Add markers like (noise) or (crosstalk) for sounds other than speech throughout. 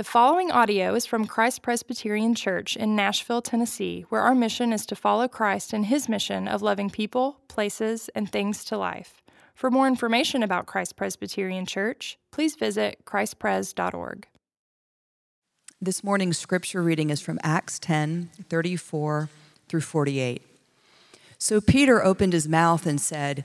The following audio is from Christ Presbyterian Church in Nashville, Tennessee, where our mission is to follow Christ in his mission of loving people, places, and things to life. For more information about Christ Presbyterian Church, please visit christpres.org. This morning's scripture reading is from Acts 10 34 through 48. So Peter opened his mouth and said,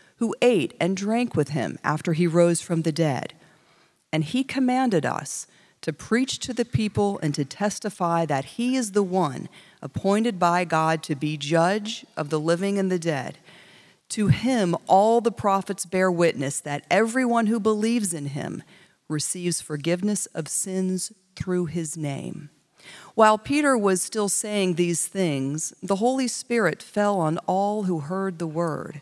who ate and drank with him after he rose from the dead. And he commanded us to preach to the people and to testify that he is the one appointed by God to be judge of the living and the dead. To him, all the prophets bear witness that everyone who believes in him receives forgiveness of sins through his name. While Peter was still saying these things, the Holy Spirit fell on all who heard the word.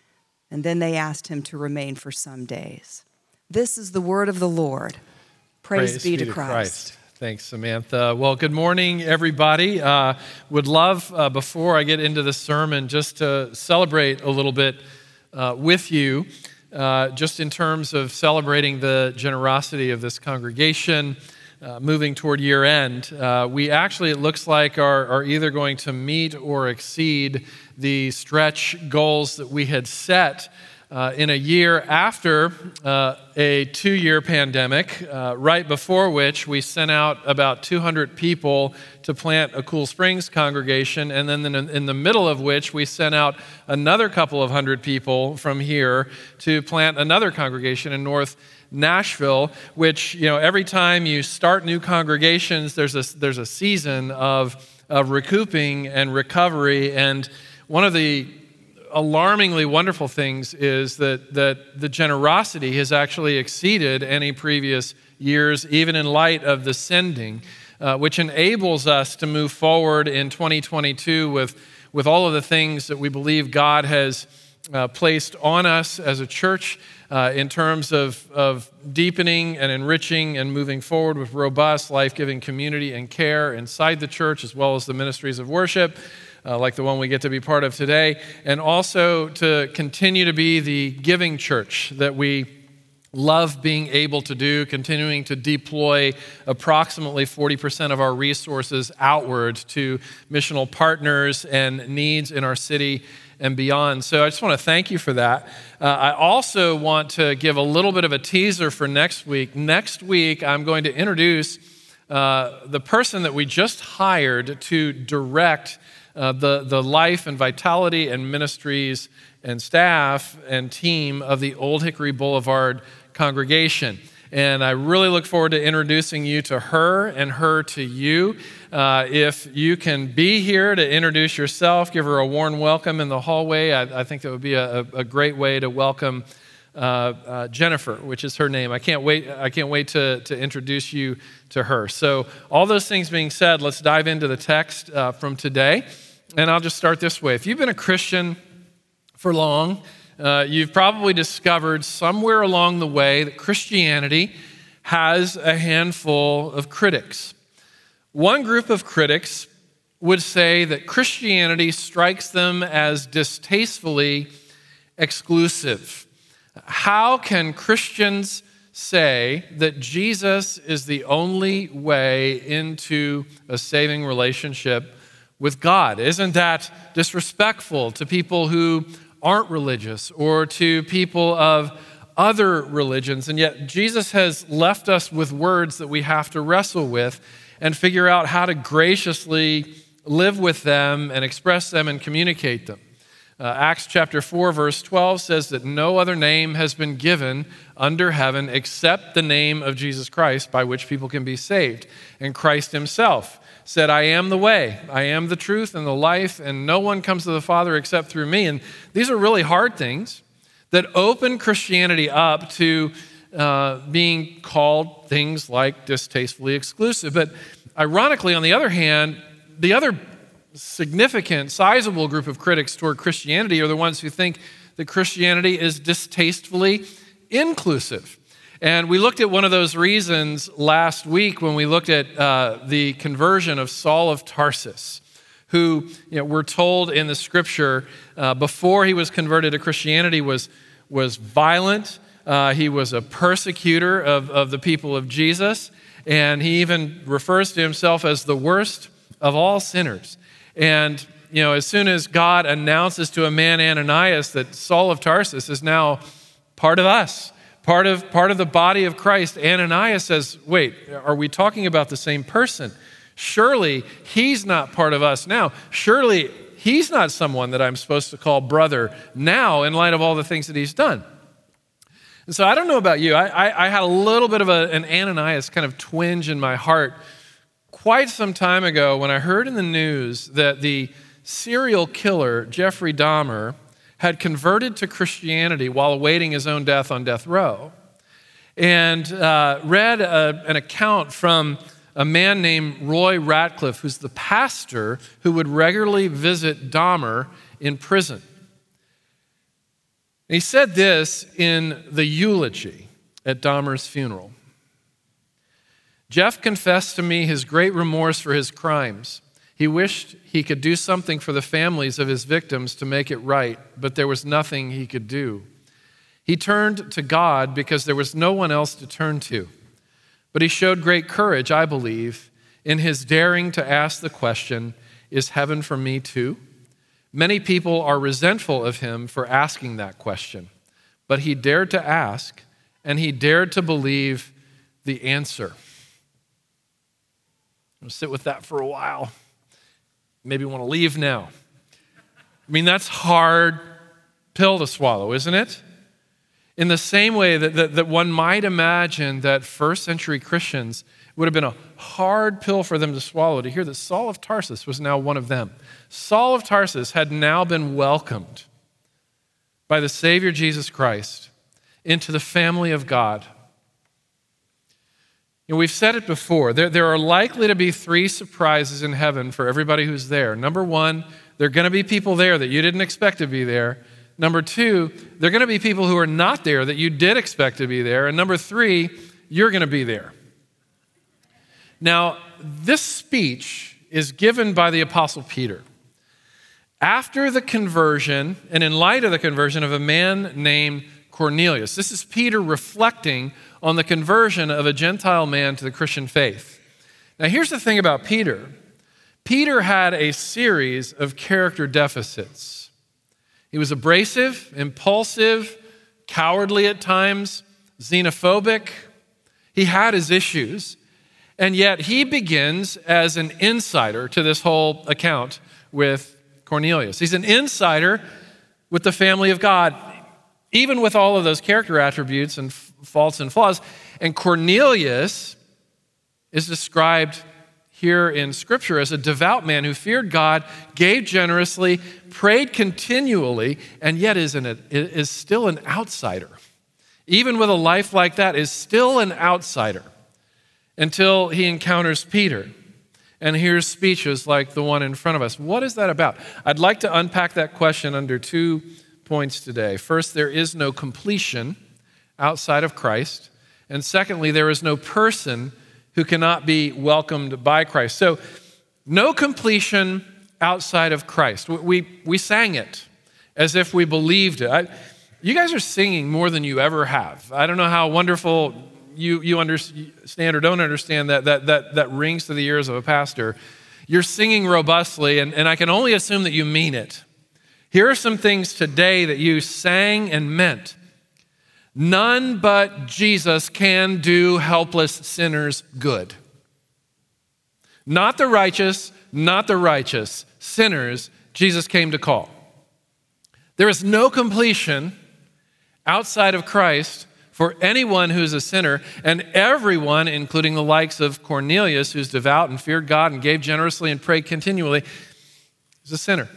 and then they asked him to remain for some days. This is the word of the Lord. Praise, Praise be, to Christ. Christ. Thanks, Samantha. Well, good morning, everybody. Uh, would love, uh, before I get into the sermon, just to celebrate a little bit uh, with you, uh, just in terms of celebrating the generosity of this congregation. Uh, moving toward year end, uh, we actually, it looks like, are, are either going to meet or exceed the stretch goals that we had set uh, in a year after uh, a two year pandemic, uh, right before which we sent out about 200 people to plant a Cool Springs congregation, and then in the middle of which we sent out another couple of hundred people from here to plant another congregation in North. Nashville, which, you know, every time you start new congregations, there's a, there's a season of, of recouping and recovery. And one of the alarmingly wonderful things is that, that the generosity has actually exceeded any previous years, even in light of the sending, uh, which enables us to move forward in 2022 with, with all of the things that we believe God has uh, placed on us as a church uh, in terms of, of deepening and enriching and moving forward with robust, life giving community and care inside the church, as well as the ministries of worship. Uh, like the one we get to be part of today, and also to continue to be the giving church that we love being able to do, continuing to deploy approximately 40% of our resources outward to missional partners and needs in our city and beyond. So I just want to thank you for that. Uh, I also want to give a little bit of a teaser for next week. Next week, I'm going to introduce uh, the person that we just hired to direct uh, the, the life and vitality and ministries and staff and team of the Old Hickory Boulevard congregation. And I really look forward to introducing you to her and her to you. Uh, if you can be here to introduce yourself, give her a warm welcome in the hallway. I, I think that would be a, a, great way to welcome uh, uh, Jennifer, which is her name. I can't wait. I can't wait to, to introduce you to her. So, all those things being said, let's dive into the text uh, from today. And I'll just start this way. If you've been a Christian for long, uh, you've probably discovered somewhere along the way that Christianity has a handful of critics. One group of critics would say that Christianity strikes them as distastefully exclusive. How can Christians say that Jesus is the only way into a saving relationship with God? Isn't that disrespectful to people who aren't religious or to people of other religions? And yet, Jesus has left us with words that we have to wrestle with and figure out how to graciously live with them and express them and communicate them. Uh, Acts chapter 4, verse 12 says that no other name has been given under heaven except the name of Jesus Christ by which people can be saved. And Christ himself said, I am the way, I am the truth and the life, and no one comes to the Father except through me. And these are really hard things that open Christianity up to uh, being called things like distastefully exclusive. But ironically, on the other hand, the other significant, sizable group of critics toward Christianity are the ones who think that Christianity is distastefully inclusive. And we looked at one of those reasons last week when we looked at uh, the conversion of Saul of Tarsus, who you know, we're told in the scripture uh, before he was converted to Christianity was, was violent. Uh, he was a persecutor of, of the people of Jesus. And he even refers to himself as the worst of all sinners. And, you know, as soon as God announces to a man, Ananias, that Saul of Tarsus is now part of us, part of, part of the body of Christ, Ananias says, Wait, are we talking about the same person? Surely he's not part of us now. Surely he's not someone that I'm supposed to call brother now in light of all the things that he's done. And so I don't know about you. I, I, I had a little bit of a, an Ananias kind of twinge in my heart quite some time ago when I heard in the news that the serial killer, Jeffrey Dahmer, had converted to Christianity while awaiting his own death on death row. And uh, read a, an account from a man named Roy Ratcliff, who's the pastor who would regularly visit Dahmer in prison. He said this in the eulogy at Dahmer's funeral. Jeff confessed to me his great remorse for his crimes. He wished he could do something for the families of his victims to make it right, but there was nothing he could do. He turned to God because there was no one else to turn to. But he showed great courage, I believe, in his daring to ask the question Is heaven for me too? Many people are resentful of him for asking that question, but he dared to ask, and he dared to believe the answer. I'm sit with that for a while. Maybe want to leave now. I mean, that's hard pill to swallow, isn't it? In the same way that, that, that one might imagine that first century Christians would have been a hard pill for them to swallow to hear that Saul of Tarsus was now one of them. Saul of Tarsus had now been welcomed by the Savior Jesus Christ into the family of God know, we've said it before. There, there are likely to be three surprises in heaven for everybody who's there. Number one, there are going to be people there that you didn't expect to be there. Number two, there are going to be people who are not there that you did expect to be there. And number three, you're going to be there. Now, this speech is given by the Apostle Peter after the conversion and in light of the conversion of a man named Cornelius. This is Peter reflecting on the conversion of a Gentile man to the Christian faith. Now, here's the thing about Peter Peter had a series of character deficits. He was abrasive, impulsive, cowardly at times, xenophobic. He had his issues. And yet, he begins as an insider to this whole account with Cornelius. He's an insider with the family of God, even with all of those character attributes and faults and flaws. And Cornelius is described here in Scripture as a devout man who feared God, gave generously, prayed continually, and yet is, an, is still an outsider. Even with a life like that, is still an outsider until he encounters Peter and hears speeches like the one in front of us. What is that about? I'd like to unpack that question under two points today. First, there is no completion outside of Christ. And secondly, there is no person who cannot be welcomed by Christ. So, no completion outside of Christ. We, we sang it as if we believed it. I, you guys are singing more than you ever have. I don't know how wonderful you, you understand or don't understand that, that, that, that rings to the ears of a pastor. You're singing robustly, and, and I can only assume that you mean it. Here are some things today that you sang and meant. None but Jesus can do helpless sinners good. Not the righteous, not the righteous. Sinners, Jesus came to call. There is no completion outside of Christ for anyone who's a sinner, and everyone, including the likes of Cornelius, who's devout and feared God and gave generously and prayed continually, is a sinner.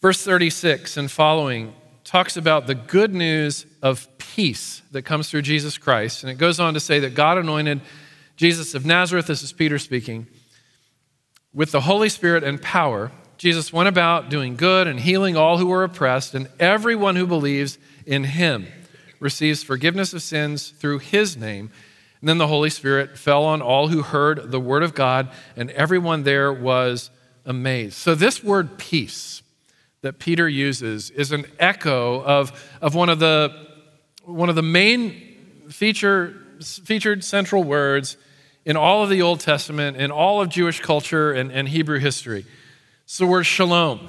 Verse 36 and following talks about the good news of peace that comes through Jesus Christ. And it goes on to say that God anointed Jesus of Nazareth, this is Peter speaking, with the Holy Spirit and power. Jesus went about doing good and healing all who were oppressed, and everyone who believes in him receives forgiveness of sins through his name. And then the Holy Spirit fell on all who heard the word of God, and everyone there was amazed. So, this word peace that Peter uses is an echo of, of one, of the, one of the main feature, featured central words in all of the Old Testament, in all of Jewish culture and, and Hebrew history. It's the word shalom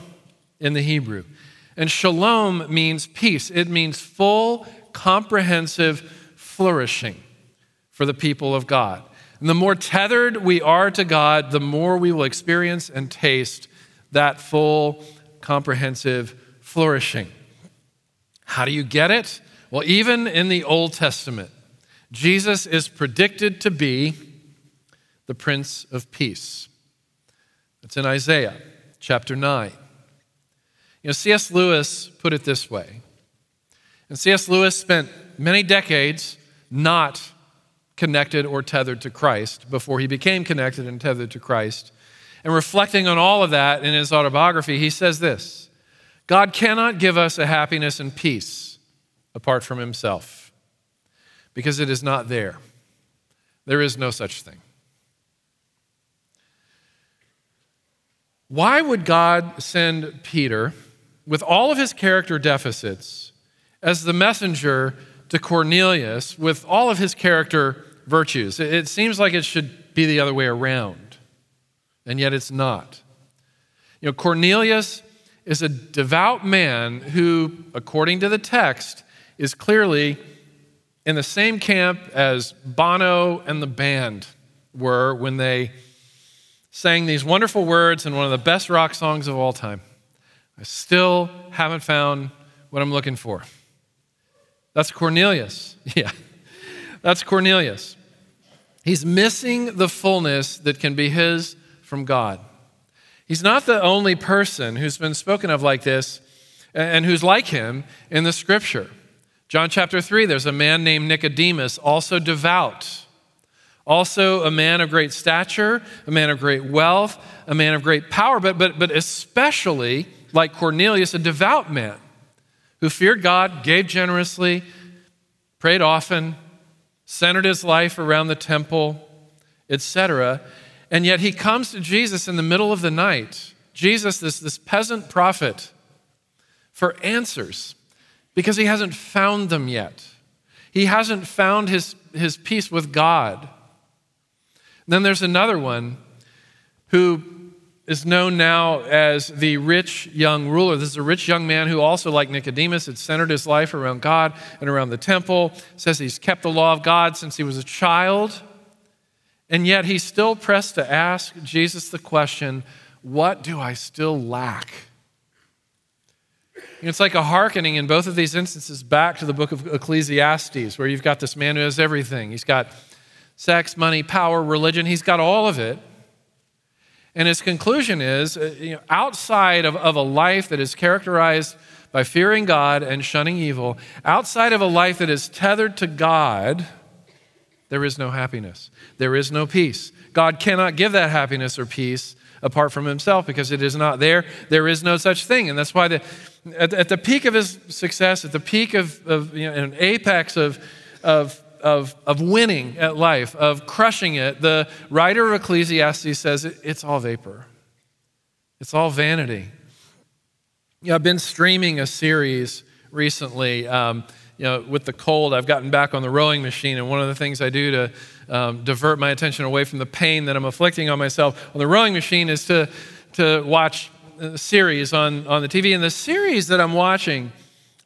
in the Hebrew. And shalom means peace, it means full, comprehensive flourishing for the people of God. And the more tethered we are to God, the more we will experience and taste that full, comprehensive flourishing. How do you get it? Well, even in the Old Testament, Jesus is predicted to be the Prince of Peace. It's in Isaiah chapter 9. You know, C.S. Lewis put it this way. And C.S. Lewis spent many decades not connected or tethered to Christ before he became connected and tethered to Christ. And reflecting on all of that in his autobiography, he says this God cannot give us a happiness and peace apart from himself because it is not there. There is no such thing. Why would God send Peter, with all of his character deficits, as the messenger to Cornelius with all of his character virtues? It seems like it should be the other way around and yet it's not. You know, Cornelius is a devout man who, according to the text, is clearly in the same camp as Bono and the band were when they sang these wonderful words in one of the best rock songs of all time. I still haven't found what I'm looking for. That's Cornelius. (laughs) Yeah, that's Cornelius. He's missing the fullness that can be his from God. He's not the only person who's been spoken of like this and who's like him in the scripture. John chapter 3, there's a man named Nicodemus, also devout, also a man of great stature, a man of great wealth, a man of great power, but, but, but especially, like Cornelius, a devout man who feared God, gave generously, prayed often, centered his life around the temple, etc. And yet he comes to Jesus in the middle of the night, Jesus, this, this peasant prophet, for answers because he hasn't found them yet. He hasn't found his, his peace with God. Then there's another one who is known now as the rich young ruler. This is a rich young man who also, like Nicodemus, had centered his life around God and around the temple. Says he's kept the law of God since he was a child. And yet he's still pressed to ask Jesus the question, What do I still lack? It's like a hearkening in both of these instances back to the book of Ecclesiastes, where you've got this man who has everything. He's got sex, money, power, religion, he's got all of it. And his conclusion is uh, you know, outside of, of a life that is characterized by fearing God and shunning evil, outside of a life that is tethered to God, there is no happiness. There is no peace. God cannot give that happiness or peace apart from himself because it is not there. There is no such thing. And that's why the, at, at the peak of his success, at the peak of, of you know, an apex of, of, of, of winning at life, of crushing it, the writer of Ecclesiastes says it's all vapor, it's all vanity. Know, I've been streaming a series recently. Um, you know, with the cold, I've gotten back on the rowing machine, and one of the things I do to um, divert my attention away from the pain that I'm afflicting on myself on the rowing machine is to, to watch a series on, on the TV. And the series that I'm watching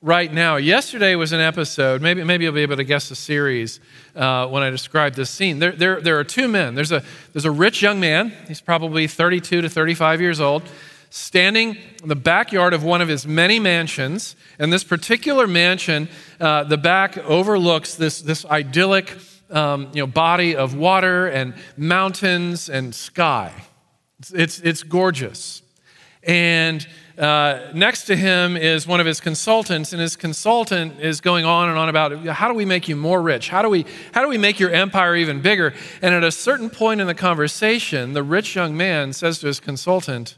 right now, yesterday was an episode, maybe, maybe you'll be able to guess the series uh, when I describe this scene. There, there, there are two men. There's a, there's a rich young man, he's probably 32 to 35 years old standing in the backyard of one of his many mansions. And this particular mansion, uh, the back overlooks this, this idyllic um, you know, body of water and mountains and sky. It's, it's, it's gorgeous. And uh, next to him is one of his consultants, and his consultant is going on and on about how do we make you more rich? How do we, how do we make your empire even bigger? And at a certain point in the conversation, the rich young man says to his consultant,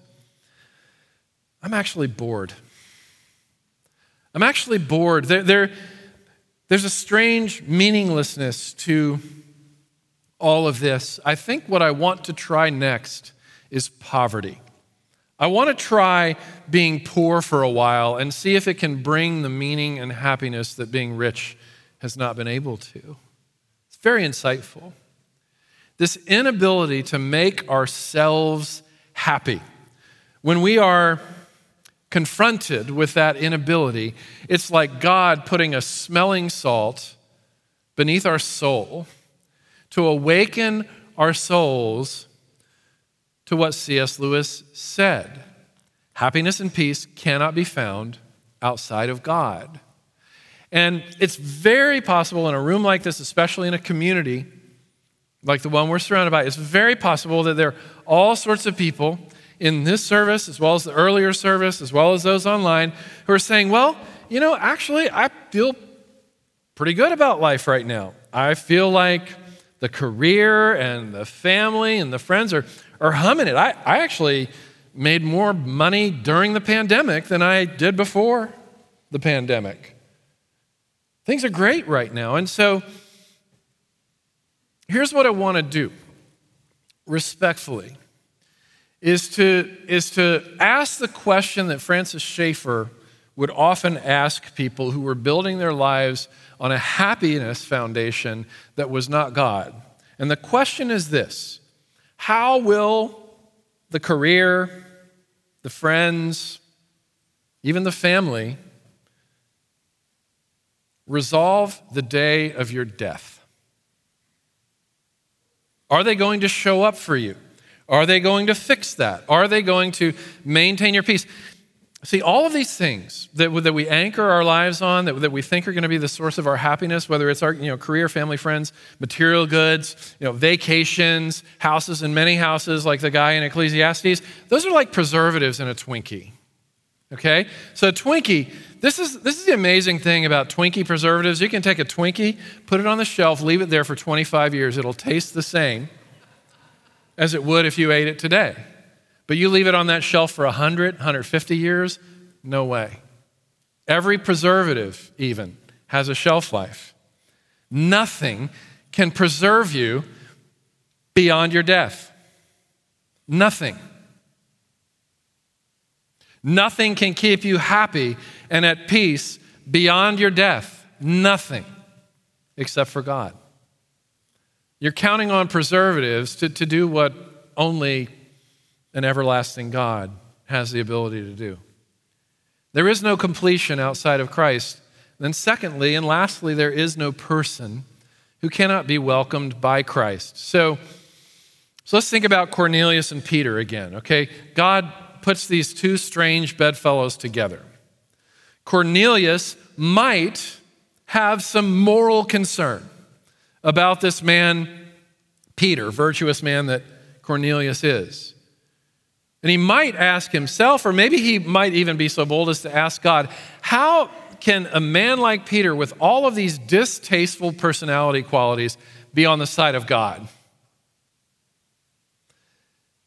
I'm actually bored. I'm actually bored. There, there, there's a strange meaninglessness to all of this. I think what I want to try next is poverty. I want to try being poor for a while and see if it can bring the meaning and happiness that being rich has not been able to. It's very insightful. This inability to make ourselves happy. When we are confronted with that inability, it's like God putting a smelling salt beneath our soul to awaken our souls to what C.S. Lewis said happiness and peace cannot be found outside of God. And it's very possible in a room like this, especially in a community like the one we're surrounded by, it's very possible that there are all sorts of people in this service, as well as the earlier service, as well as those online, who are saying, well, you know, actually, I feel pretty good about life right now. I feel like the career and the family and the friends are, are humming it. I, I actually made more money during the pandemic than I did before the pandemic. Things are great right now. And so here's what I want to do respectfully is to, is to ask the question that Francis Schaeffer would often ask people who were building their lives on a happiness foundation that was not God. And the question is this How will the career, the friends, even the family resolve the day of your death? Are they going to show up for you? Are they going to fix that? Are they going to maintain your peace? See, all of these things that, that we anchor our lives on, that, that we think are going to be the source of our happiness, whether it's our you know, career, family, friends, material goods, you know, vacations, houses and many houses, like the guy in Ecclesiastes, those are like preservatives in a Twinkie. Okay? So, Twinkie, this is, this is the amazing thing about Twinkie preservatives. You can take a Twinkie, put it on the shelf, leave it there for 25 years, it'll taste the same as it would if you ate it today. But you leave it on that shelf for 100, 150 years? No way. Every preservative, even, has a shelf life. Nothing can preserve you beyond your death. Nothing. Nothing can keep you happy and at peace beyond your death. Nothing except for God. You're counting on preservatives to, to do what only an everlasting God has the ability to do. There is no completion outside of Christ. Then, secondly and lastly, there is no person who cannot be welcomed by Christ. So, so let's think about Cornelius and Peter again, okay? God puts these two strange bedfellows together. Cornelius might have some moral concern about this man, Peter, virtuous man that Cornelius is. And he might ask himself, or maybe he might even be so bold as to ask God, how can a man like Peter, with all of these distasteful personality qualities, be on the side of God?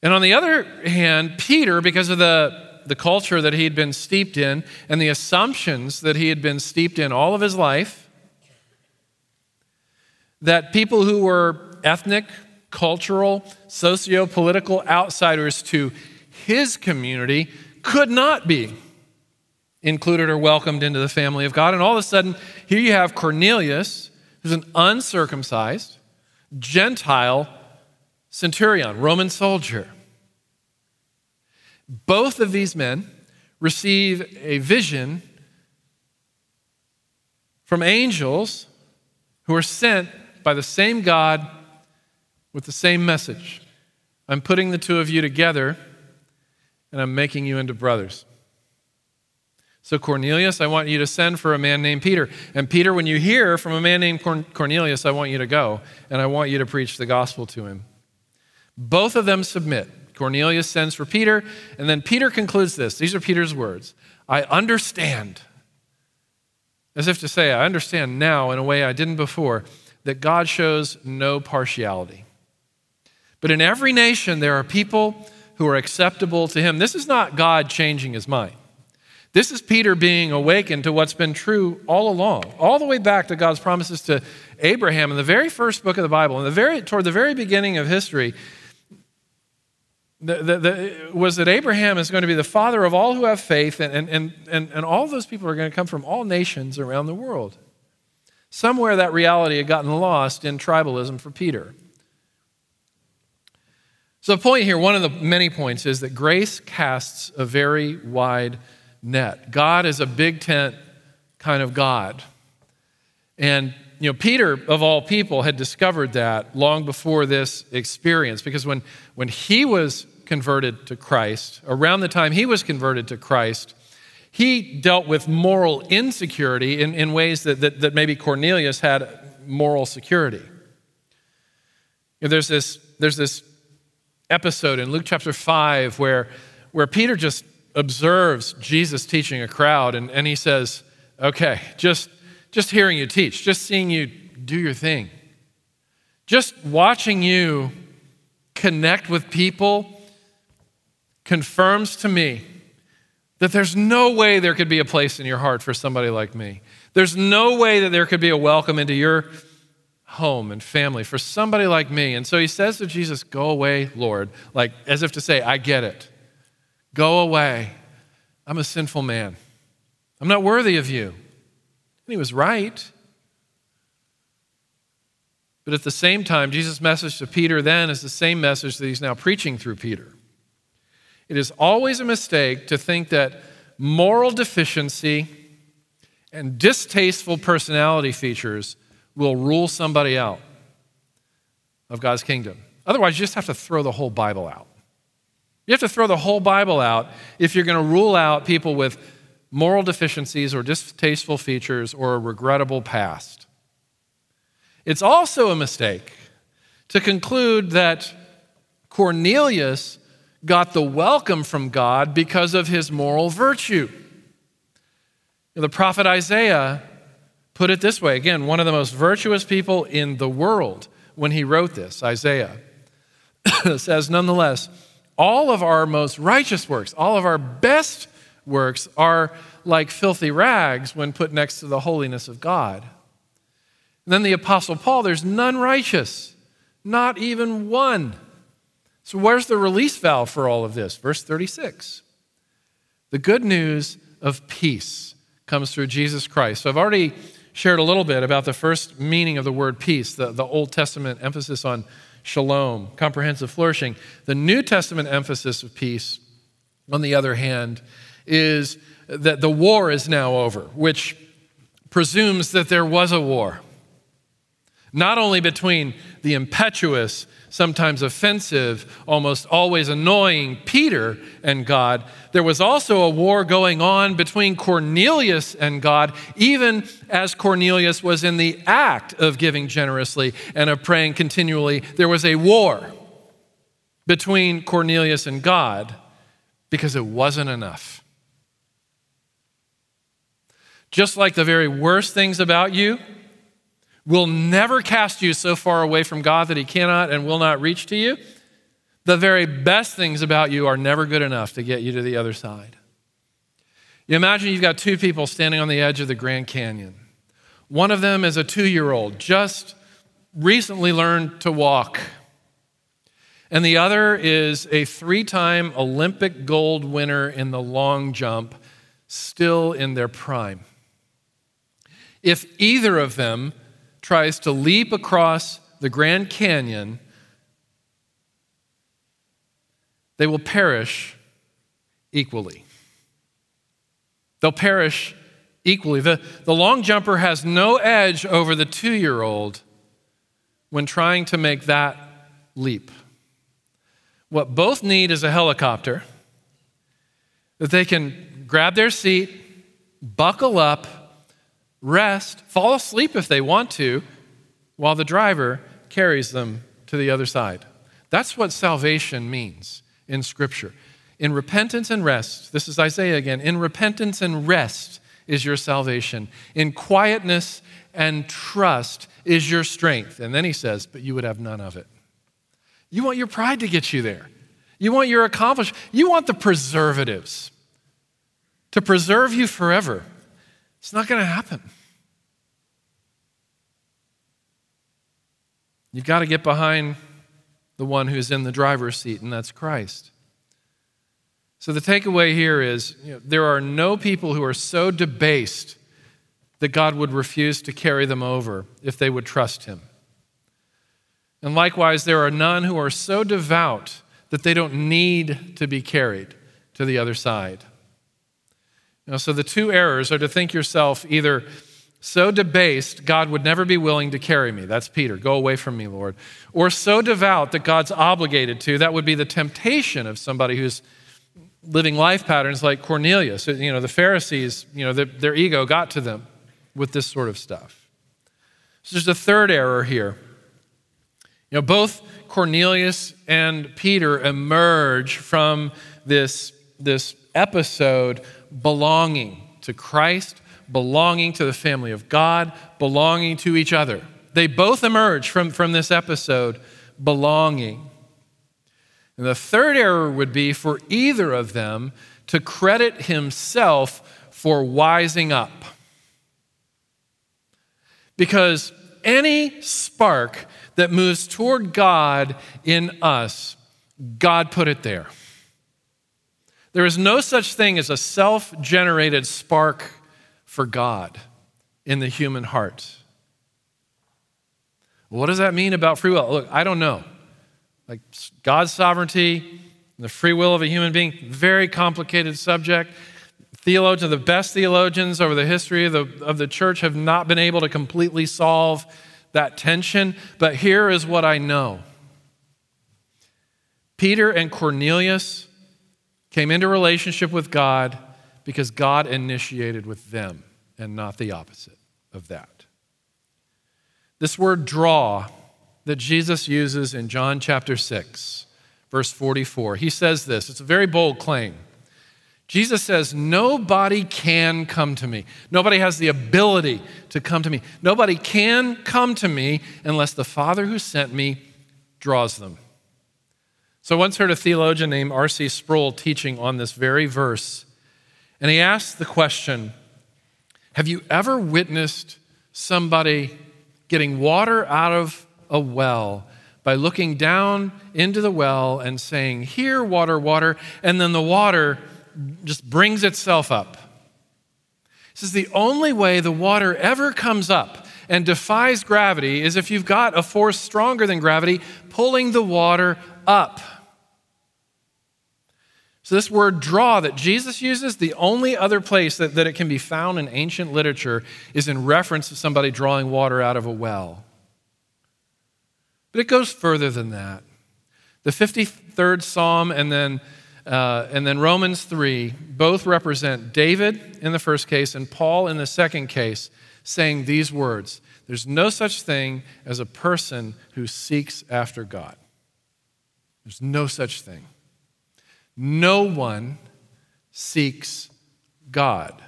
And on the other hand, Peter, because of the, the culture that he had been steeped in and the assumptions that he had been steeped in all of his life, that people who were ethnic, cultural, socio political outsiders to his community could not be included or welcomed into the family of God. And all of a sudden, here you have Cornelius, who's an uncircumcised, Gentile centurion, Roman soldier. Both of these men receive a vision from angels who are sent by the same God with the same message. I'm putting the two of you together and I'm making you into brothers. So, Cornelius, I want you to send for a man named Peter. And Peter, when you hear from a man named Cornelius, I want you to go and I want you to preach the gospel to him. Both of them submit. Cornelius sends for Peter, and then Peter concludes this. These are Peter's words I understand, as if to say, I understand now in a way I didn't before, that God shows no partiality. But in every nation, there are people who are acceptable to him. This is not God changing his mind. This is Peter being awakened to what's been true all along, all the way back to God's promises to Abraham in the very first book of the Bible, in the very, toward the very beginning of history. The, the, the, was that Abraham is going to be the father of all who have faith, and, and, and, and all those people are going to come from all nations around the world. Somewhere that reality had gotten lost in tribalism for Peter. So, the point here, one of the many points, is that grace casts a very wide net. God is a big tent kind of God. And, you know, Peter, of all people, had discovered that long before this experience, because when, when he was converted to Christ, around the time he was converted to Christ, he dealt with moral insecurity in, in ways that, that, that maybe Cornelius had moral security. You know, there's, this, there's this episode in Luke chapter 5 where, where Peter just observes Jesus teaching a crowd and, and he says, Okay, just, just hearing you teach, just seeing you do your thing, just watching you connect with people confirms to me that there's no way there could be a place in your heart for somebody like me. There's no way that there could be a welcome into your home and family for somebody like me. And so he says to Jesus, Go away, Lord, like as if to say, I get it. Go away. I'm a sinful man. I'm not worthy of you. And he was right. But at the same time, Jesus' message to Peter then is the same message that he's now preaching through Peter. It is always a mistake to think that moral deficiency and distasteful personality features will rule somebody out of God's kingdom. Otherwise, you just have to throw the whole Bible out. You have to throw the whole Bible out if you're going to rule out people with moral deficiencies or distasteful features or a regrettable past. It's also a mistake to conclude that Cornelius got the welcome from God because of his moral virtue. The prophet Isaiah put it this way again, one of the most virtuous people in the world when he wrote this, Isaiah, (coughs) says, nonetheless, all of our most righteous works, all of our best works are like filthy rags when put next to the holiness of God. And then the Apostle Paul, there's none righteous, not even one. So, where's the release valve for all of this? Verse 36. The good news of peace comes through Jesus Christ. So, I've already shared a little bit about the first meaning of the word peace, the, the Old Testament emphasis on shalom, comprehensive flourishing. The New Testament emphasis of peace, on the other hand, is that the war is now over, which presumes that there was a war. Not only between the impetuous sometimes offensive, almost always annoying Peter and God, there was also a war going on between Cornelius and God, even as Cornelius was in the act of giving generously and of praying continually. There was a war between Cornelius and God because it wasn't enough. Just like the very worst things about you, will never cast you so far away from God that he cannot and will not reach to you, the very best things about you are never good enough to get you to the other side. You imagine you've got two people standing on the edge of the Grand Canyon. One of them is a two year old, just recently learned to walk. And the other is a three time Olympic gold winner in the long jump, still in their prime. If either of them tries to leap across the Grand Canyon, they will perish equally. They'll perish equally. The, the long jumper has no edge over the two year old when trying to make that leap. What both need is a helicopter that they can grab their seat, buckle up, rest, fall asleep if they want to, while the driver carries them to the other side. That's what salvation means in Scripture. In repentance and rest, this is Isaiah again, in repentance and rest is your salvation. In quietness and trust is your strength. And then he says, but you would have none of it. You want your pride to get you there. You want your accomplishment. You want the preservatives to preserve you forever. It's not going to happen. You've got to get behind the one who's in the driver's seat, and that's Christ. So the takeaway here is you know, there are no people who are so debased that God would refuse to carry them over if they would trust Him. And likewise, there are none who are so devout that they don't need to be carried to the other side. You know, so the two errors are to think yourself either so debased, God would never be willing to carry me. That's Peter. Go away from me, Lord. Or so devout that God's obligated to. That would be the temptation of somebody who's living life patterns like Cornelius. You know, the Pharisees, you know, their, their ego got to them with this sort of stuff. So there's a third error here. You know, both Cornelius and Peter emerge from this, this episode belonging to Christ, belonging to the family of God, belonging to each other. They both emerge from, from this episode belonging. And the third error would be for either of them to credit himself for wising up. Because any spark that moves toward God in us, God put it there. There is no such thing as a self generated spark for God in the human heart. What does that mean about free will? Look, I don't know. Like God's sovereignty, the free will of a human being, very complicated subject. Theologians, the best theologians over the history of the, of the church, have not been able to completely solve that tension. But here is what I know Peter and Cornelius came into relationship with God because God initiated with them and not the opposite of that. This word draw that Jesus uses in John chapter 6, verse 44, he says this. It's a very bold claim. Jesus says, Nobody can come to me. Nobody has the ability to come to me. Nobody can come to me unless the Father who sent me draws them. So I once heard a theologian named R.C. Sproul teaching on this very verse, and he asked the question Have you ever witnessed somebody getting water out of a well by looking down into the well and saying, Here, water, water, and then the water just brings itself up. This is the only way the water ever comes up and defies gravity is if you've got a force stronger than gravity pulling the water up. So, this word draw that Jesus uses, the only other place that, that it can be found in ancient literature is in reference to somebody drawing water out of a well. But it goes further than that. The 53rd Psalm and then uh, and then Romans 3 both represent David in the first case and Paul in the second case, saying these words There's no such thing as a person who seeks after God. There's no such thing. No one seeks God.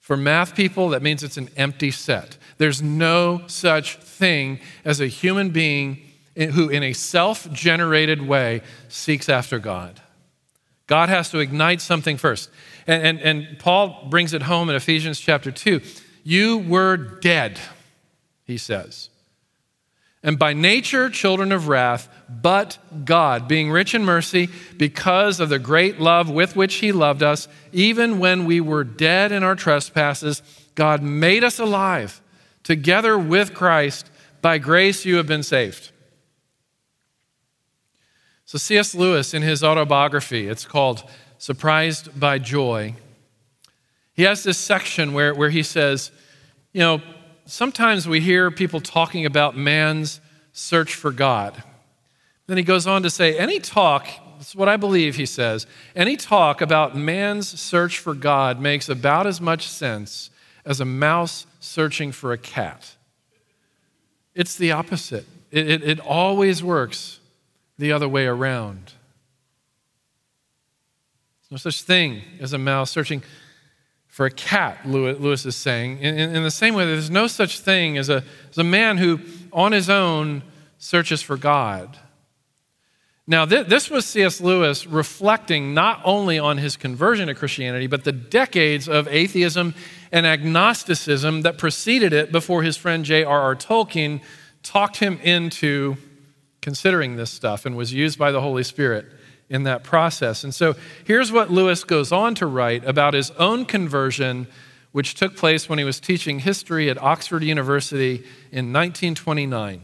For math people, that means it's an empty set. There's no such thing as a human being who, in a self generated way, seeks after God. God has to ignite something first. And, and, and Paul brings it home in Ephesians chapter 2. You were dead, he says. And by nature children of wrath, but God, being rich in mercy, because of the great love with which He loved us, even when we were dead in our trespasses, God made us alive together with Christ. By grace you have been saved. So, C.S. Lewis, in his autobiography, it's called Surprised by Joy, he has this section where, where he says, You know, sometimes we hear people talking about man's search for God. Then he goes on to say, Any talk, that's what I believe he says, any talk about man's search for God makes about as much sense as a mouse searching for a cat. It's the opposite, it, it, it always works the other way around. There's no such thing as a mouse searching for a cat, Lewis is saying. In, in, the same way, there's no such thing as a, as a man who, on his own, searches for God. Now, th- this was C.S. Lewis reflecting not only on his conversion to Christianity, but the decades of atheism and agnosticism that preceded it before his friend J.R.R. Tolkien talked him into considering this stuff and was used by the Holy Spirit in that process. And so here's what Lewis goes on to write about his own conversion, which took place when he was teaching history at Oxford University in 1929.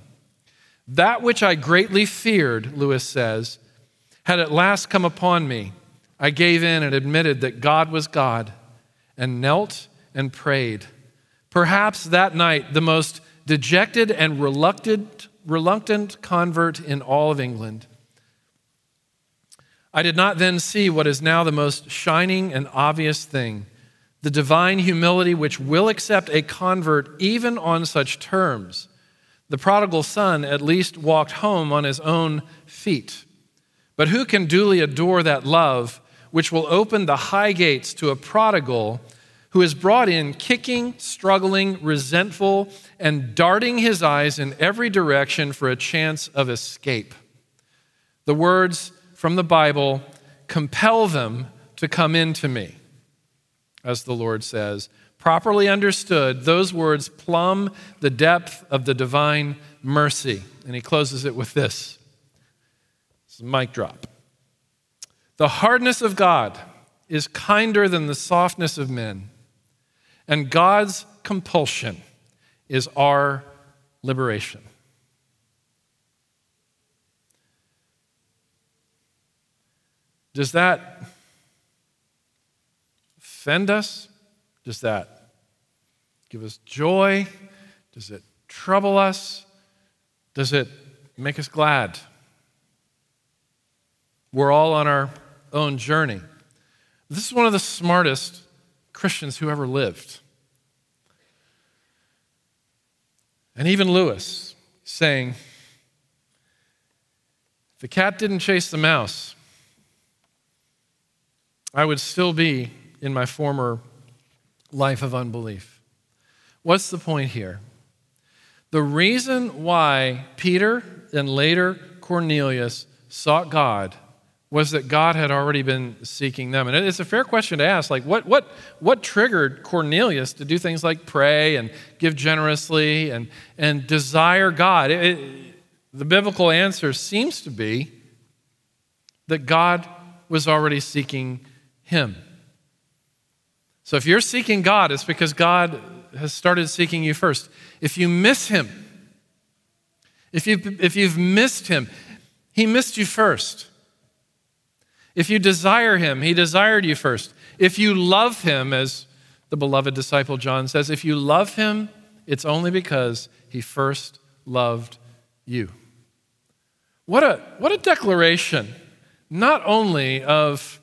That which I greatly feared, Lewis says, had at last come upon me. I gave in and admitted that God was God and knelt and prayed. Perhaps that night, the most dejected and reluctant reluctant convert in all of England. I did not then see what is now the most shining and obvious thing the divine humility which will accept a convert even on such terms. The prodigal son at least walked home on his own feet. But who can duly adore that love which will open the high gates to a prodigal who is brought in kicking, struggling, resentful, and darting his eyes in every direction for a chance of escape. The words from the Bible compel them to come into me, as the Lord says. Properly understood, those words plumb the depth of the divine mercy. And he closes it with this. It's a mic drop. The hardness of God is kinder than the softness of men and God's compulsion is our liberation. Does that offend us? Does that give us joy? Does it trouble us? Does it make us glad? We're all on our own journey. This is one of the smartest Christians who ever lived. And even Lewis saying, the cat didn't chase the mouse, I would still be in my former life of unbelief. What's the point here? The reason why Peter and later Cornelius sought God was that God had already been seeking them. And it's a fair question to ask like, what, what, what triggered Cornelius to do things like pray and give generously and, and desire God? It, it, the biblical answer seems to be that God was already seeking him. So if you're seeking God, it's because God has started seeking you first. If you miss him, if, you, if you've missed him, he missed you first. If you desire him, he desired you first. If you love him, as the beloved disciple John says, if you love him, it's only because he first loved you. What a, what a declaration, not only of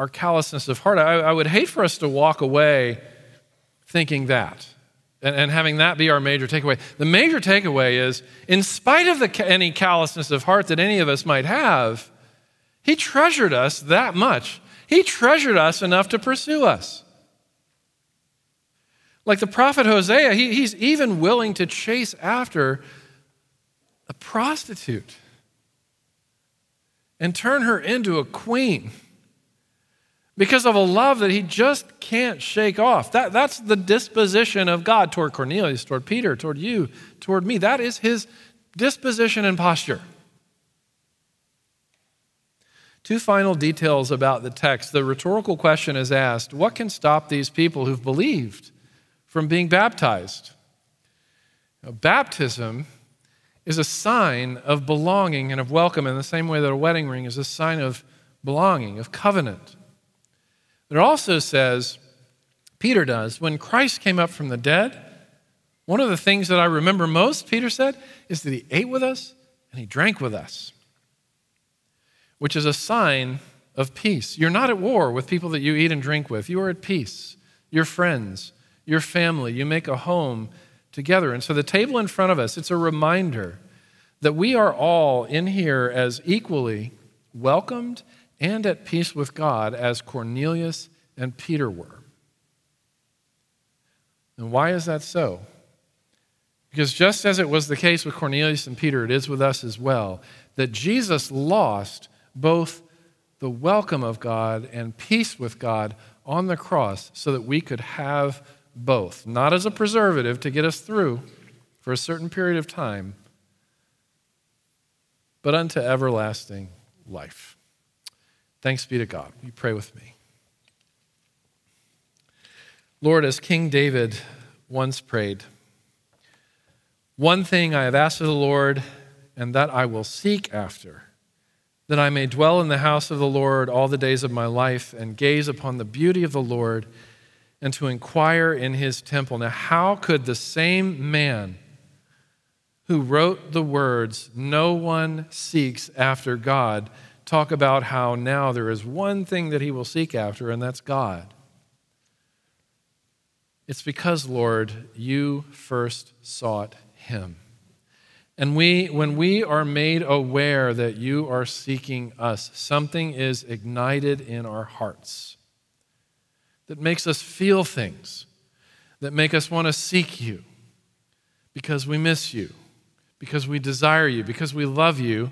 our callousness of heart. I, I would hate for us to walk away thinking that and, and, having that be our major takeaway. The major takeaway is in spite of the, any callousness of heart that any of us might have, he treasured us that much. He treasured us enough to pursue us. Like the prophet Hosea, he, he's even willing to chase after a prostitute and turn her into a queen because of a love that he just can't shake off. That, that's the disposition of God toward Cornelius, toward Peter, toward you, toward me. That is his disposition and posture. Two final details about the text. The rhetorical question is asked what can stop these people who've believed from being baptized? Now, baptism is a sign of belonging and of welcome in the same way that a wedding ring is a sign of belonging, of covenant. It also says, Peter does, when Christ came up from the dead, one of the things that I remember most, Peter said, is that he ate with us and he drank with us, which is a sign of peace. You're not at war with people that you eat and drink with, you are at peace. Your friends, your family, you make a home together. And so the table in front of us, it's a reminder that we are all in here as equally welcomed and at peace with God as Cornelius and Peter were. And why is that so? Because just as it was the case with Cornelius and Peter, it is with us as well, that Jesus lost both the welcome of God and peace with God on the cross so that we could have both, not as a preservative to get us through for a certain period of time, but unto everlasting life. Thanks be to God. You pray with me. Lord, as King David once prayed, one thing I have asked of the Lord, and that I will seek after, that I may dwell in the house of the Lord all the days of my life and gaze upon the beauty of the Lord and to inquire in his temple. Now, how could the same man who wrote the words, No one seeks after God, talk about how now there is one thing that he will seek after, and that's God? It's because, Lord, you first sought him. And we, when we are made aware that you are seeking us, something is ignited in our hearts that makes us feel things, that make us want to seek you because we miss you, because we desire you, because we love you,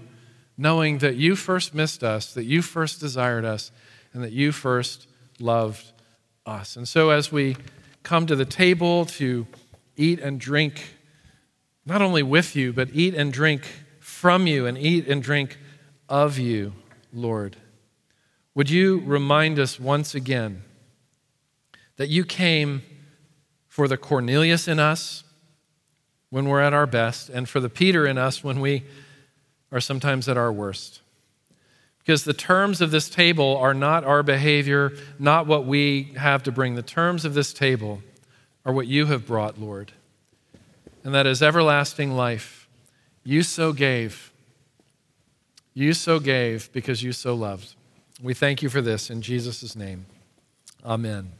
knowing that you first missed us, that you first desired us, and that you first loved us. And so as we come to the table to eat and drink, not only with you, but eat and drink from you and eat and drink of you, Lord. Would you remind us once again that you came for the Cornelius in us when we're at our best, and for the Peter in us when we are sometimes at our worst. Because the terms of this table are not our behavior, not what we have to bring. The terms of this table are what you have brought, Lord. And that is everlasting life. You so gave. You so gave because you so loved. We thank you for this in Jesus' name. Amen.